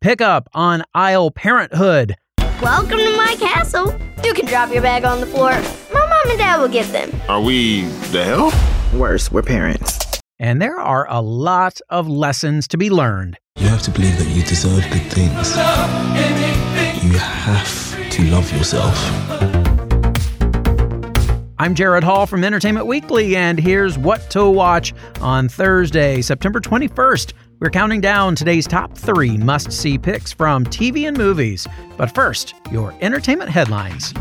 pick up on aisle parenthood. Welcome to my castle. You can drop your bag on the floor. My mom and dad will get them. Are we the hell? Worse, we're parents. And there are a lot of lessons to be learned. You have to believe that you deserve good things. You have to love yourself. I'm Gerrad Hall from Entertainment Weekly, and here's what to watch on Thursday, September 21st. We're counting down today's top three must see picks from TV and movies. But first, your entertainment headlines.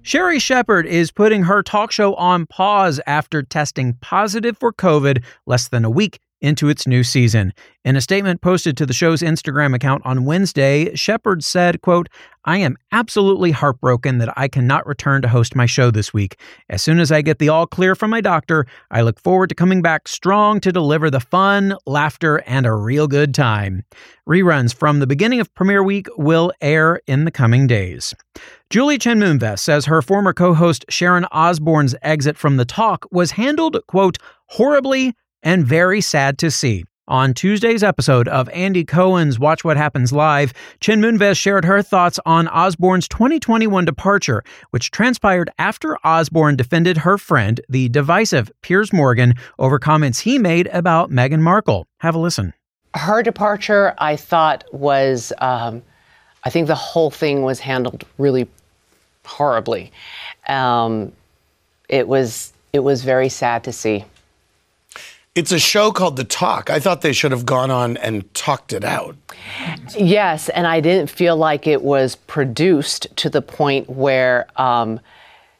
Sherri Shepherd is putting her talk show on pause after testing positive for COVID less than a week into its new season. In a statement posted to the show's Instagram account on Wednesday, Shepherd said, quote, I am absolutely heartbroken that I cannot return to host my show this week. As soon as I get the all clear from my doctor, I look forward to coming back strong to deliver the fun, laughter, and a real good time. Reruns from the beginning of premiere week will air in the coming days. Julie Chen Moonves says her former co-host Sharon Osbourne's exit from the talk was handled, quote, horribly and very sad to see. On Tuesday's episode of Andy Cohen's Watch What Happens Live, Chen Moonves shared her thoughts on Osbourne's 2021 departure, which transpired after Osbourne defended her friend, the divisive Piers Morgan, over comments he made about Meghan Markle. Have a listen. Her departure, I thought, was, um, I think the whole thing was handled really horribly. Um, it was, it was very sad to see. It's a show called The Talk. I thought they should have gone on and talked it out. Yes, and I didn't feel like it was produced to the point where um,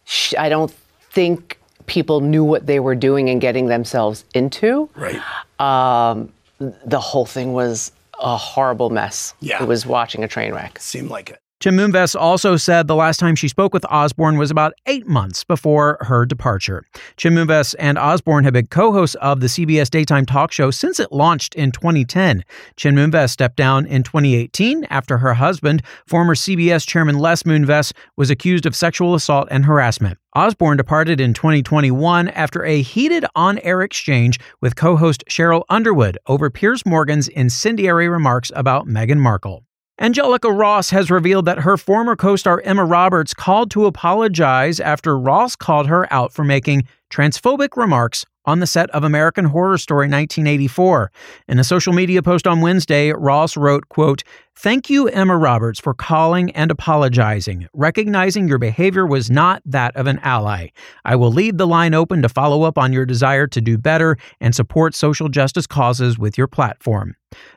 sh- I don't think people knew what they were doing and getting themselves into. Right. Um, the whole thing was a horrible mess. Yeah. It was watching a train wreck. Seemed like it. Chen Moonves also said the last time she spoke with Osbourne was about eight months before her departure. Chen Moonves and Osbourne have been co-hosts of the CBS daytime talk show since it launched in 2010. Chen Moonves stepped down in 2018 after her husband, former CBS chairman Les Moonves, was accused of sexual assault and harassment. Osbourne departed in 2021 after a heated on-air exchange with co-host Cheryl Underwood over Piers Morgan's incendiary remarks about Meghan Markle. Angelica Ross has revealed that her former co star Emma Roberts called to apologize after Ross called her out for making transphobic remarks on the set of American Horror Story 1984. In a social media post on Wednesday, Ross wrote, quote, Thank you, Emma Roberts, for calling and apologizing, recognizing your behavior was not that of an ally. I will leave the line open to follow up on your desire to do better and support social justice causes with your platform.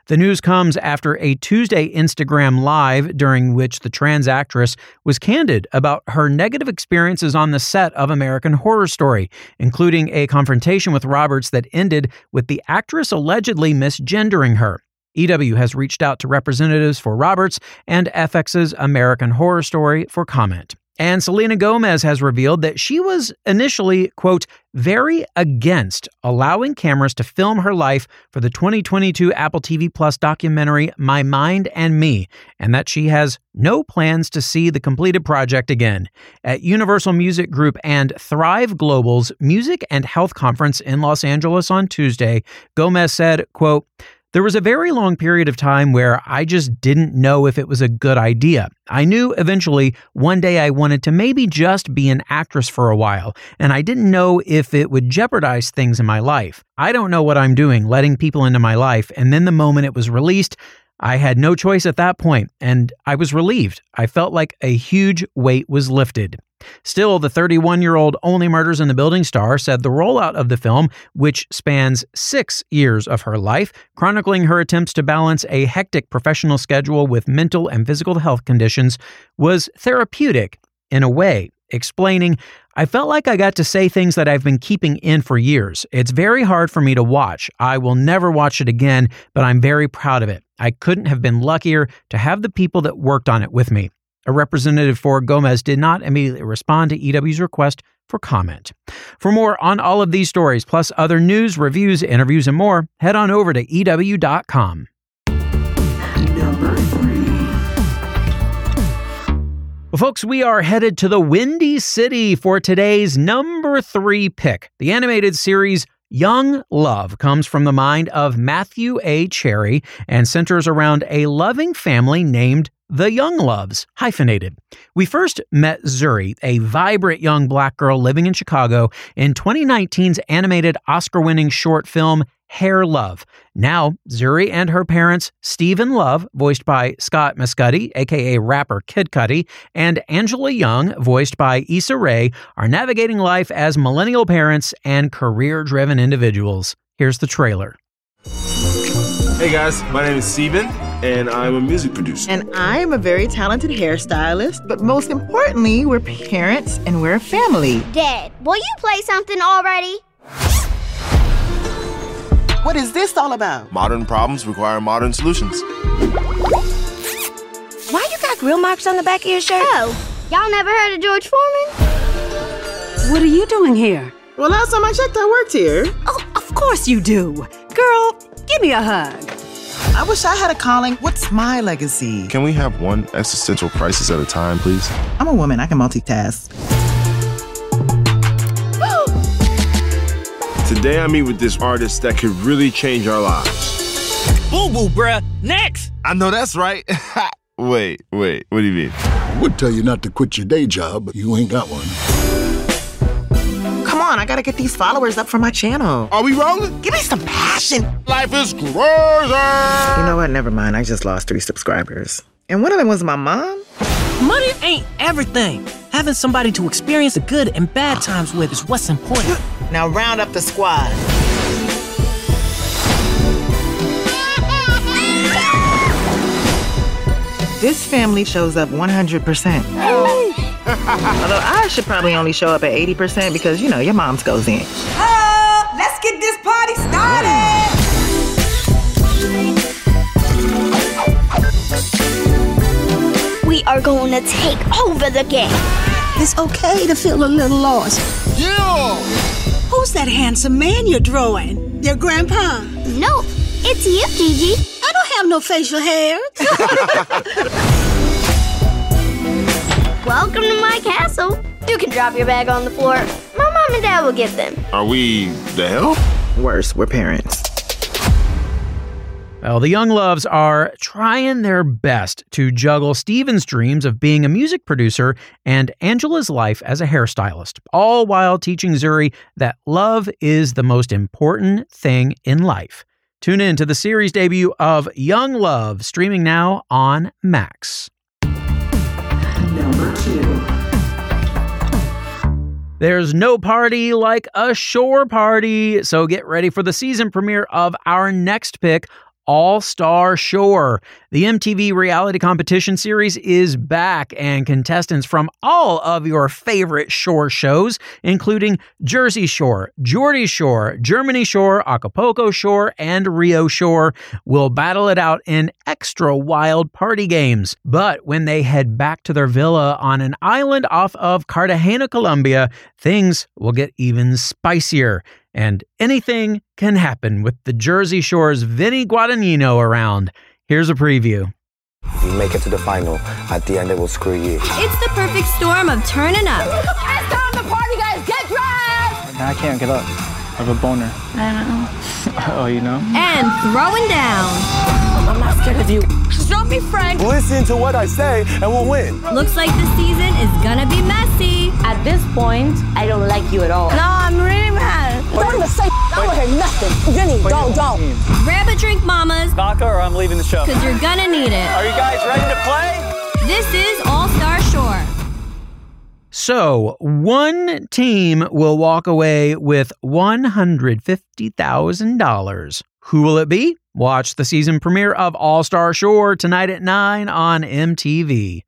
The news comes after a Tuesday Instagram Live during which the trans actress was candid about her negative experiences on the set of American Horror Story, including a confrontation with Roberts that ended with the actress allegedly misgendering her. EW has reached out to representatives for Roberts and FX's American Horror Story for comment. And Selena Gomez has revealed that she was initially, quote, very against allowing cameras to film her life for the 2022 Apple TV Plus documentary My Mind and Me, and that she has no plans to see the completed project again. At Universal Music Group and Thrive Global's Music and Health Conference in Los Angeles on Tuesday, Gomez said, quote, there was a very long period of time where I just didn't know if it was a good idea. I knew eventually one day I wanted to maybe just be an actress for a while, and I didn't know if it would jeopardize things in my life. I don't know what I'm doing, letting people into my life, and then the moment it was released, I had no choice at that point, and I was relieved. I felt like a huge weight was lifted. Still, the 31 year old Only Murders in the Building star said the rollout of the film, which spans six years of her life, chronicling her attempts to balance a hectic professional schedule with mental and physical health conditions, was therapeutic in a way, explaining, I felt like I got to say things that I've been keeping in for years. It's very hard for me to watch. I will never watch it again, but I'm very proud of it. I couldn't have been luckier to have the people that worked on it with me. A representative for Gomez did not immediately respond to EW's request for comment. For more on all of these stories, plus other news, reviews, interviews, and more, head on over to EW.com. Well, folks, we are headed to the Windy City for today's number three pick the animated series Young Love comes from the mind of Matthew A. Cherry and centers around a loving family named the Young Loves, hyphenated. We first met Zuri, a vibrant young black girl living in Chicago, in 2019's animated Oscar winning short film Hair Love. Now, Zuri and her parents, Stephen Love, voiced by Scott Mescudi, aka rapper Kid Cudi, and Angela Young, voiced by Issa Rae, are navigating life as millennial parents and career driven individuals. Here's the trailer. Hey guys, my name is Steven, and I'm a music producer. And I'm a very talented hairstylist, but most importantly, we're parents and we're a family. Dad, will you play something already? What is this all about? Modern problems require modern solutions. Why you got grill marks on the back of your shirt? Oh, y'all never heard of George Foreman? What are you doing here? Well, last time I checked, I worked here. Oh, of course you do. Girl, give me a hug. I wish I had a calling. What's my legacy? Can we have one existential crisis at a time, please? I'm a woman, I can multitask. Today I meet with this artist that could really change our lives. Boo boo, bruh. Next. I know that's right. wait, wait, what do you mean? I would tell you not to quit your day job, but you ain't got one. Come on, I gotta get these followers up for my channel. Are we rolling? Give me some passion. Life is crazy. You know what? Never mind. I just lost three subscribers. And one of them was my mom. Money ain't everything. Having somebody to experience the good and bad times with is what's important. Now round up the squad. This family shows up 100%. Although I should probably only show up at 80% because, you know, your mom's goes in. Uh, let's get this party started. Are going to take over the game. It's okay to feel a little lost. Yeah! Who's that handsome man you're drawing? Your grandpa? Nope, it's you, Gigi. I don't have no facial hair. Welcome to my castle. You can drop your bag on the floor. My mom and dad will get them. Are we the hell? Worse, we're parents. Well, the Young Loves are trying their best to juggle Steven's dreams of being a music producer and Angela's life as a hairstylist, all while teaching Zuri that love is the most important thing in life. Tune in to the series debut of Young Love, streaming now on Max. Number two. There's no party like a shore party, so get ready for the season premiere of our next pick, All Star Shore. The MTV reality competition series is back, and contestants from all of your favorite shore shows, including Jersey Shore, Geordie Shore, Germany Shore, Acapulco Shore, and Rio Shore, will battle it out in extra wild party games. But when they head back to their villa on an island off of Cartagena, Colombia, things will get even spicier. And anything can happen with the Jersey Shore's Vinny Guadagnino around. Here's a preview. You make it to the final. At the end, it will screw you. It's the perfect storm of turning up. It's time to party, guys. Get dressed. I can't get up. I have a boner. I don't oh, you know? And throwing down. I'm not scared of you. Just don't be frank. Listen to what I say and we'll win. Looks like this season is gonna be messy. At this point, I don't like you at all. No, I'm really mad. Don't even say I don't hear nothing. Vinny, don't, don't. Grab a drink, mamas. Vodka or I'm leaving the show. Cause you're gonna need it. Are you guys ready to play? This is All Star Shore. So, one team will walk away with $150,000. Who will it be? Watch the season premiere of All Star Shore tonight at 9 on MTV.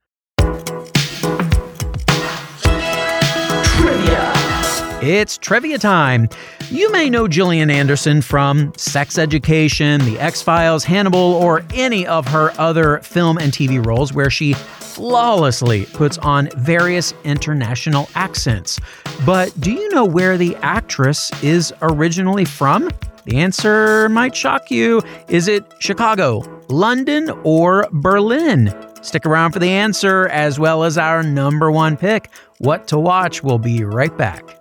It's trivia time. You may know Gillian Anderson from Sex Education, The X Files, Hannibal, or any of her other film and TV roles where she flawlessly puts on various international accents. But do you know where the actress is originally from? The answer might shock you. Is it Chicago, London, or Berlin? Stick around for the answer as well as our number one pick. What to watch? We'll be right back.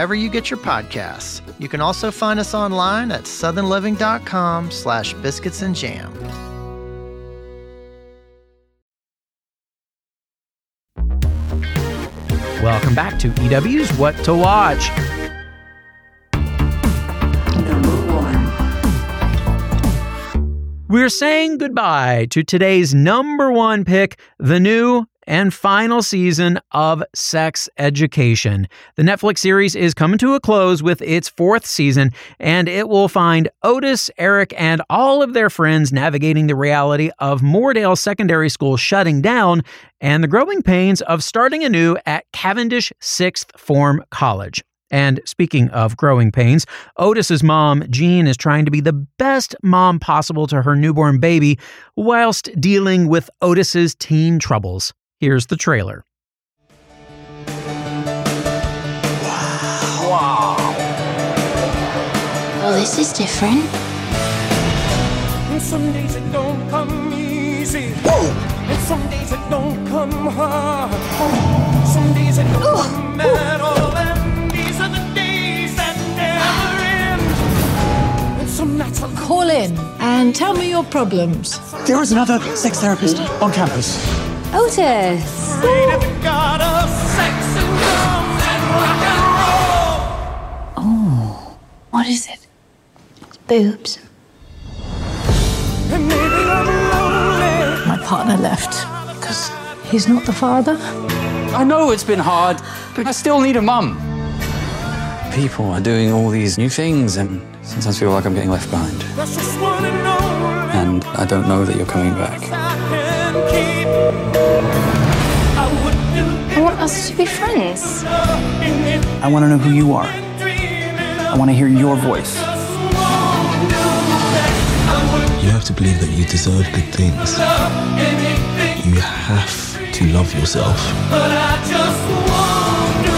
you get your podcasts. You can also find us online at southernliving.com slash biscuits and jam. Welcome back to EW's What to Watch. We're saying goodbye to today's number one pick, the new and final season of Sex Education. The Netflix series is coming to a close with its fourth season, and it will find Otis, Eric, and all of their friends navigating the reality of Moordale Secondary School shutting down and the growing pains of starting anew at Cavendish Sixth Form College. And speaking of growing pains, Otis's mom, Jean, is trying to be the best mom possible to her newborn baby whilst dealing with Otis's teen troubles. Here's the trailer. Well, this is different. And some days it don't come easy. And some days it don't come hard. Some days it don't come at all. And these are the days that never end. And some nights are Call in and tell me your problems. There is another sex therapist on campus. Otis. afraid of the god of sex and drums and rock and roll. Oh, what is it? Boobs. And maybe I'm lonely. My partner left because he's not the father. I know it's been hard, but I still need a mum. People are doing all these new things, and sometimes feel like I'm getting left behind. That's just one and only And I don't know that you're coming back. Us to be friends. I want to know who you are. I want to hear your voice. You have to believe that you deserve good things. You have to love yourself. But I just won't do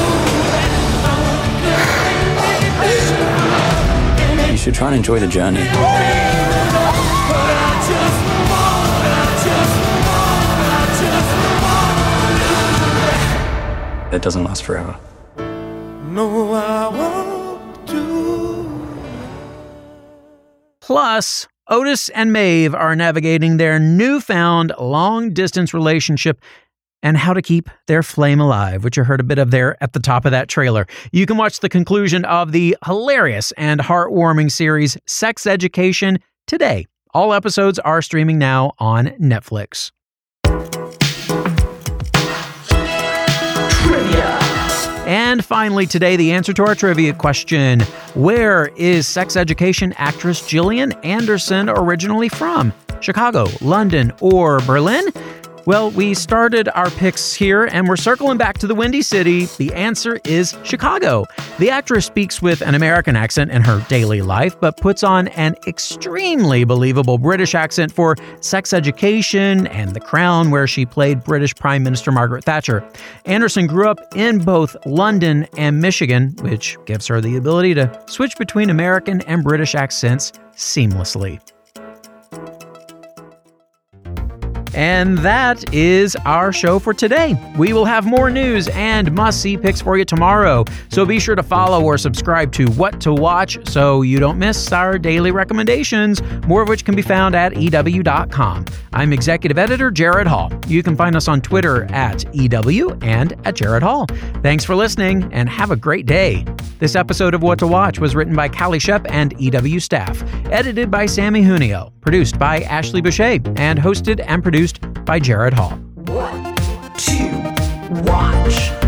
You should try and enjoy the journey. It doesn't last forever. No, I won't do. Plus, Otis and Maeve are navigating their newfound long distance relationship and how to keep their flame alive, which you heard a bit of there at the top of that trailer. You can watch the conclusion of the hilarious and heartwarming series Sex Education today. All episodes are streaming now on Netflix. And finally, today, the answer to our trivia question Where is sex education actress Gillian Anderson originally from? Chicago, London, or Berlin? Well, we started our picks here and we're circling back to the Windy City. The answer is Chicago. The actress speaks with an American accent in her daily life, but puts on an extremely believable British accent for sex education and The Crown, where she played British Prime Minister Margaret Thatcher. Anderson grew up in both London and Michigan, which gives her the ability to switch between American and British accents seamlessly. And that is our show for today. We will have more news and must see picks for you tomorrow. So be sure to follow or subscribe to What to Watch so you don't miss our daily recommendations, more of which can be found at EW.com. I'm executive editor Gerrad Hall. You can find us on Twitter at EW and at Gerrad Hall. Thanks for listening and have a great day. This episode of What to Watch was written by Calie Schepp and EW staff, edited by Samee Junio, produced by Ashley Boucher, and hosted and produced by Gerrad Hall. What to watch?